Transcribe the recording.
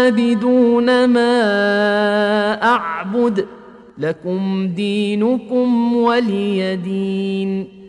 عابدون ما أعبد لكم دينكم ولي دين.